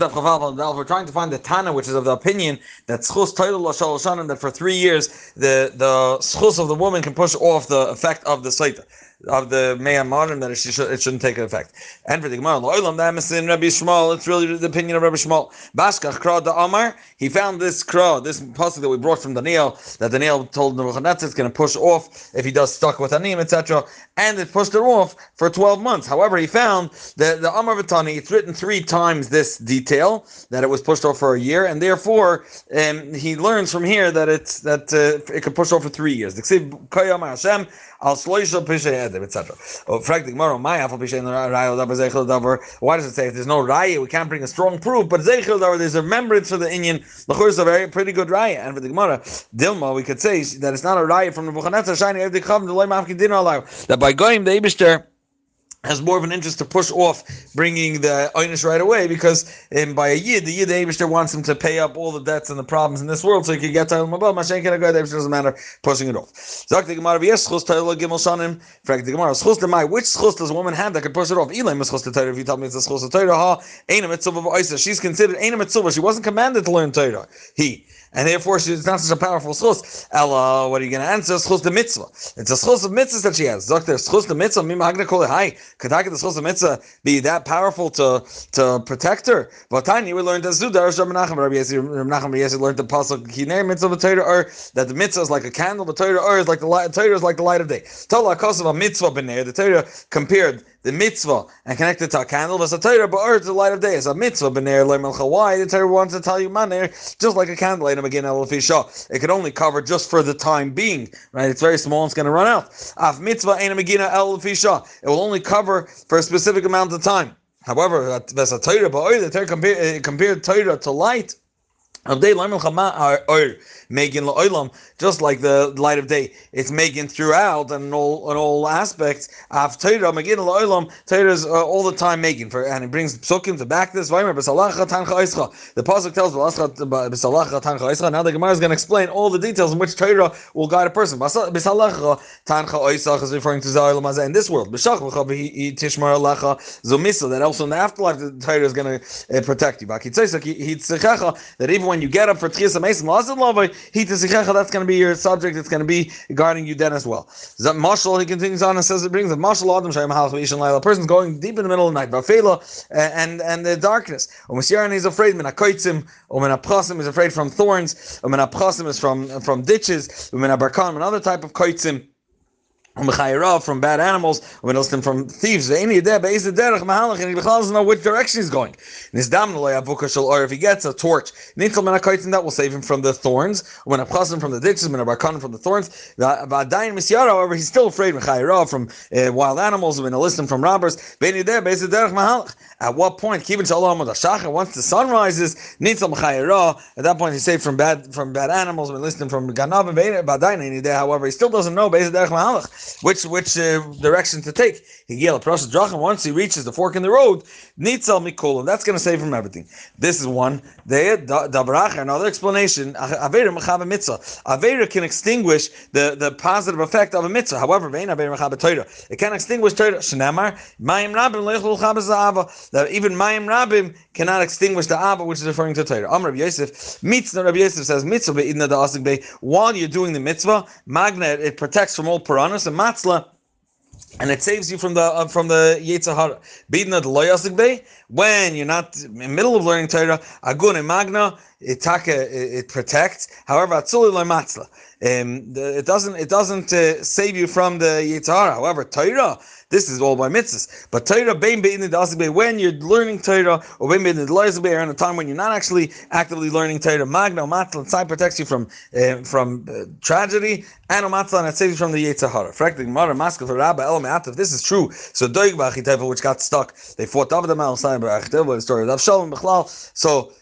We're trying to find the Tana, which is of the opinion that schus and that for three years the the schus of the woman can push off the effect of the Saita of the Me'am Marim that it, should, it shouldn't take effect. And for the Gemara, Lo'ilam Damasin Rabbi Shmuel, it's really the opinion of Rabbi Shmuel. Bashkach Kra da Amar, he found this Kra, this pasuk that we brought from Daniel, that Daniel told Nebuchadnezzar it's going to push off if he does stuck with Anim, etc. And it pushed it off for 12 months. However, he found that the Amar Vitani, it's written three times this detail, that it was pushed off for a year, and therefore um, he learns from here that it's that uh, it could push off for three years. The Hashem, al Pishay etc. Oh, why does it say if there's no raya, we can't bring a strong proof? But zeichel there's a remembrance for the Indian. Lachur is a very pretty good raya, and for the Gemara, Dilma, we could say that it's not a raya from Nebuchadnezzar shining that by going the Ibishter has more of an interest to push off bringing the Einish right away because um, by a Yid, the Yid the Abishter wants him to pay up all the debts and the problems in this world so he can get to Mabal. Mashen can go, the doesn't matter pushing it off. Zak the Gemara, yes, schus Torah Gimel Shanim. Frag the Gemara, schus the Mai, which schus does a woman have that could push it off? Elam is schus the Torah. If you tell me it's a schus the Torah, ha, Eina Mitzvah of. She's considered Eina Mitzvah. She wasn't commanded to learn Torah. He and therefore she's not such a powerful schus. Ella, what are you going to answer? Schus the mitzvah. It's a schus of mitzvahs that she has. Doctor, schus the mitzvah. Mima hagna kol hi. Could the schus of mitzvah be that powerful to to protect her? Tiny, we learned that Zudar Rav Menachem Rabbi Yesi Menachem Yesi learned the pasuk Kinei mitzvah of Torah or that the mitzvah is like a candle, the Torah or is like the light. Torah is like the light of day. Tola kosav a mitzvah b'ner. The Torah compared the mitzvah and connected to a candle, but a Torah, but earth, the light of day. It's a mitzvah, b'ner le'melcha. Why? The Torah wants to tell you, maner, just like a candle, item again, it can only cover just for the time being, right? It's very small, it's going to run out. Af mitzvah, in a magina elfish. it will only cover for a specific amount of time. However, that's a Torah, but the Torah compared, compared Torah to light. Of day, making la'olam, just like the light of day, it's making throughout and all in all aspects. Av Torah, making la'olam, Torah is uh, all the time making for, and it brings psukim to back this. The pasuk tells Now the Gemara is going to explain all the details in which Torah will guide a person. is referring to Zaylam in this world. That also in the afterlife, the Torah is going to uh, protect you. That even when you get up for Tchias Mason, that's going to be your subject. It's going to be guarding you then as well. That Mashal, he continues on and says it brings a Mashal Adam Shayim Halach A person's going deep in the middle of the night, Bafela, uh, and and the darkness. Umasiyaran is afraid, Minakoitzim, Uminaprasim is afraid from thorns, Uminaprasim is from from ditches, Uminabarkan, another type of koitzim from bad animals, from thieves. And he doesn't know which direction he's going. If he gets a torch, that will save him from the thorns. When a from the ditches, when a from the thorns. However, he's still afraid from uh, wild animals, when a listen from robbers. At what point, once the sun rises, at that point he's saved from bad from bad animals, when listening from ganav. However, he still doesn't know which which uh, direction to take. Once he reaches the fork in the road. Nitzal mikolim. That's going to save him everything. This is one. Another explanation. Avera mechabe mitzvah. Avera can extinguish the, the positive effect of a mitzvah. However, vein avera mechabe Torah. It can extinguish Torah. Shnamar mayim rabim leichul chabaz That even mayim rabim cannot extinguish the ava, which is referring to Torah. Amr Rabbi Yosef. Mitzvah. Rabbi Yosef says mitzvah beidna da asik. While you're doing the mitzvah, magnet it protects from all piranhas and matzla and it saves you from the uh, from the Yitzhahara. Bidna the bay when you're not in the middle of learning Torah. Agun and magna it, it protects. However, atzuli. Um, it doesn't it doesn't uh, save you from the Yitzhahara. However, Torah this is all by mitzvahs. But Torah bein bein the when you're learning Torah or bein bein the in a time when you're not actually actively learning Torah. Magna matzel and protects you from uh, from uh, tragedy and matzel and it saves you from the Yitzhahara. Fracting mother maskal for Rabba El If this is true, so Doig Bachitefa which got stuck, they fought David the Mal Sai the story of Shalom Bechlal. So.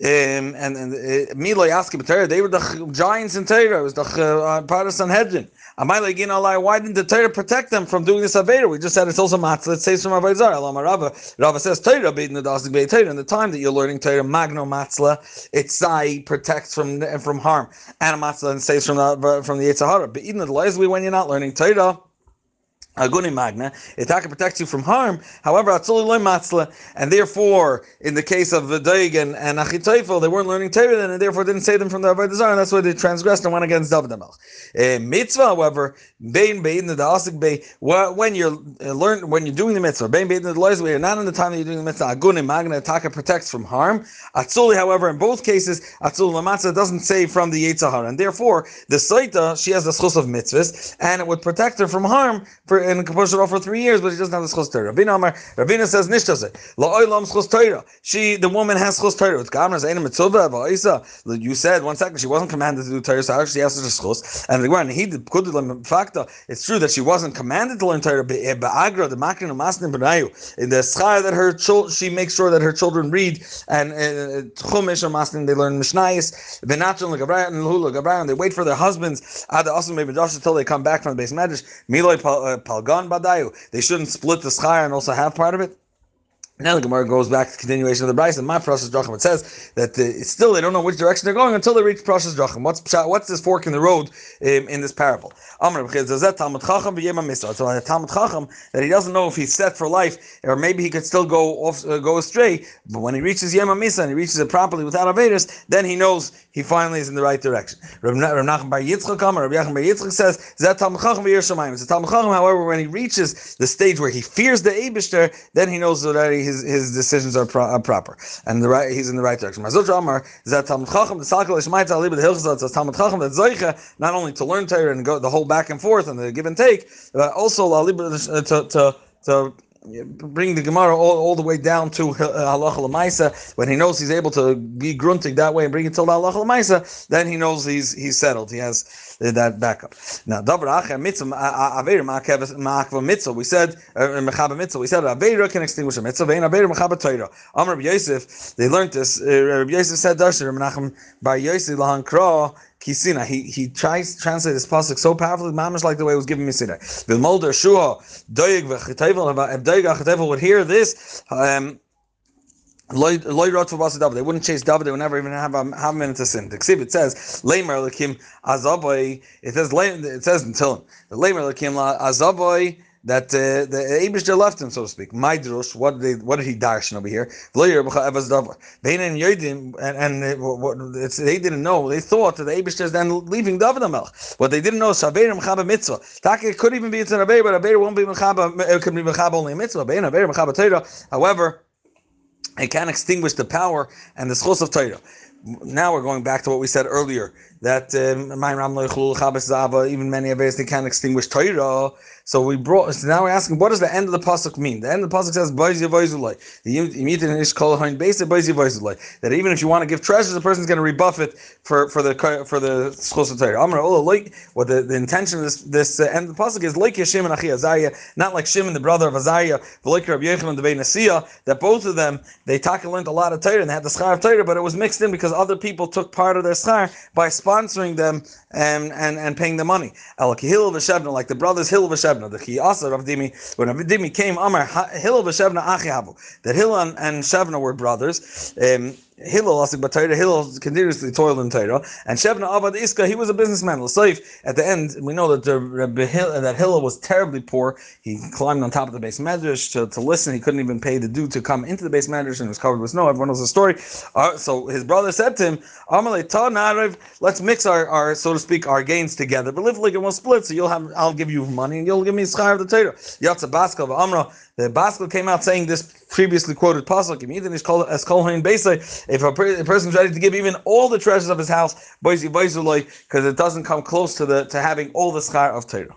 Um, and and uh, Milo Yaskim Torah, they were the giants in Torah. It was the uh, part of Sanhedrin. Why didn't the Torah protect them from doing this Aveda? We just said it's also matzah. It says from Avodah Alama Rava. Rava says Torah being the dasik be Torah. In the time that you're learning Torah, Magno matzla, it sai protects from from harm. And matzla and says from the from the Yitzhahara. But even the when you're not learning Torah. Aguni magna, Itaka protects you from harm. However, Atzuli loy matzla, and therefore, in the case of V'daig and, and Achitoifel, they weren't learning Torah then, and therefore didn't save them from the Avodah Zarah, and that's why they transgressed and went against David Amelch. Uh, mitzvah, however, bein bein the asik be when you're uh, learn when you're doing the mitzvah, bein bein the lois you're not in the time that you're doing the mitzvah. Aguni magna, Itaka protects from harm. Atzuli, however, in both cases, Atzuli Matzla doesn't save from the Yitzhahar, and therefore the Saita she has the schus of mitzvahs, and it would protect her from harm for it off for three years, but she doesn't have the schus Torah. Ravina Amar, Ravina says nishtase la'olam schus Torah. She, the woman, has schus Torah. It's gamras ein mitzvah va'isa. You said one second she wasn't commanded to do Torah, so she has to schus. And the one he could facta. It's true that she wasn't commanded to learn Torah. Eh, Ba'agra the makin masnim b'nayu in the schar that her children, she makes sure that her children read and eh, eh, chumash or masnim they learn mishnayis. Benatron legabrayan and lehula gabrayan. They wait for their husbands ad maybe until they come back from the base medrash. Miloi palgan badayu. They shouldn't split the schar and also have part of it. Now the Gemara goes back to the continuation of the Bryce, and my process drachim. It says that the, still they don't know which direction they're going until they reach process drachim. What's what's this fork in the road um, in this parable? Amr that Talmud Chacham So a Talmud Chacham that he doesn't know if he's set for life or maybe he could still go off uh, go astray. But when he reaches Yema Misa and he reaches it properly without Avedis, then he knows he finally is in the right direction. Rav Nachman Bar Yitzchak Amr, Rav Yachim Bar Yitzchak says that Talmud Chacham It's a Talmud Chacham. However, when he reaches the stage where he fears the Eibushter, then he knows that he his, his decisions are, pro- are proper and the right he's in the right direction. Chacham the not only to learn Torah and go the whole back and forth and the give and take, but also to to, to bring the Gemara all, all the way down to uh, halacha lemaisa. When he knows he's able to be grunting that way and bring it till halacha lemaisa, then he knows he's he's settled. He has uh, that backup. Now, davar mitzvah uh, aver ma'akva mitzvah. We said uh, mechaba mitzvah. We said avera can extinguish a mitzvah. Vein avera mechaba Torah. Amr Rabbi Yosef. They learned this. Uh, Rabbi Yosef said Darshan Menachem Bar Yosef lahan kra. Kisina. He he tries to translate this pasuk so powerfully, mamish like the way it was given me today. Vilmolder shua doig v'chitevel. If doig v'chitevel would hear this. Um, they wouldn't chase David. They would never even have a have a minute to sin. The it says Lamer Lakim Azaboy. It says it says until the Lamer Lakim Azaboy that uh, the Abishter left him, so to speak. Maidrush, what did they, what did he darshan over here? And, and uh, they didn't know. They thought that the Abishter is then leaving David Amelch. What they didn't know is Shabeir Mechaba Mitzvah. Taka could even be it's an Abeir, but Abeir won't be Mechaba. It could be Mechaba only Mitzvah. However, it can extinguish the power and the schos of Torah. Now we're going back to what we said earlier that um, even many of us they can't extinguish Torah. So we brought. So now we're asking, what does the end of the pasuk mean? The end of the pasuk says, That even if you want to give treasures, the person's going to rebuff it for for the for the of Torah. like what the, the intention of this this uh, end of the pasuk is like Yeshim and Achi Azariah, not like Shimon the brother of Azariah, like Rabbi Yechon and the Nasiya, that both of them they taka learned a lot of Torah and they had the schar of Torah, but it was mixed in because other people took part of their schar by sponsoring them and and, and paying the money. Like the brothers Hillel v'Shebna, the Chiyasa of Dimi, when Dimi came, Amar Hillel v'Shebna Achihavu, that Hillel and, and Shebna were brothers. Um, Hillel asik Torah. Hillel continuously toiled in Torah, and Shebna Avad Iska he was a businessman. L'Seif at the end we know that the Hillel, that Hillel was terribly poor. He climbed on top of the base medrash to, to listen. He couldn't even pay the due to come into the base medrash and was covered with snow. Everyone knows the story. Uh, so his brother said to him, Let's mix our, our so to speak our gains together. But live like it will split. So you'll have I'll give you money and you'll give me schar of the Torah. Yatsa Baskal Amra. The Baskel came out saying this previously quoted pasuk. Even is called as Kolhain Beisai, if a, per, a person's ready to give even all the treasures of his house, because it doesn't come close to the to having all the schar of Torah.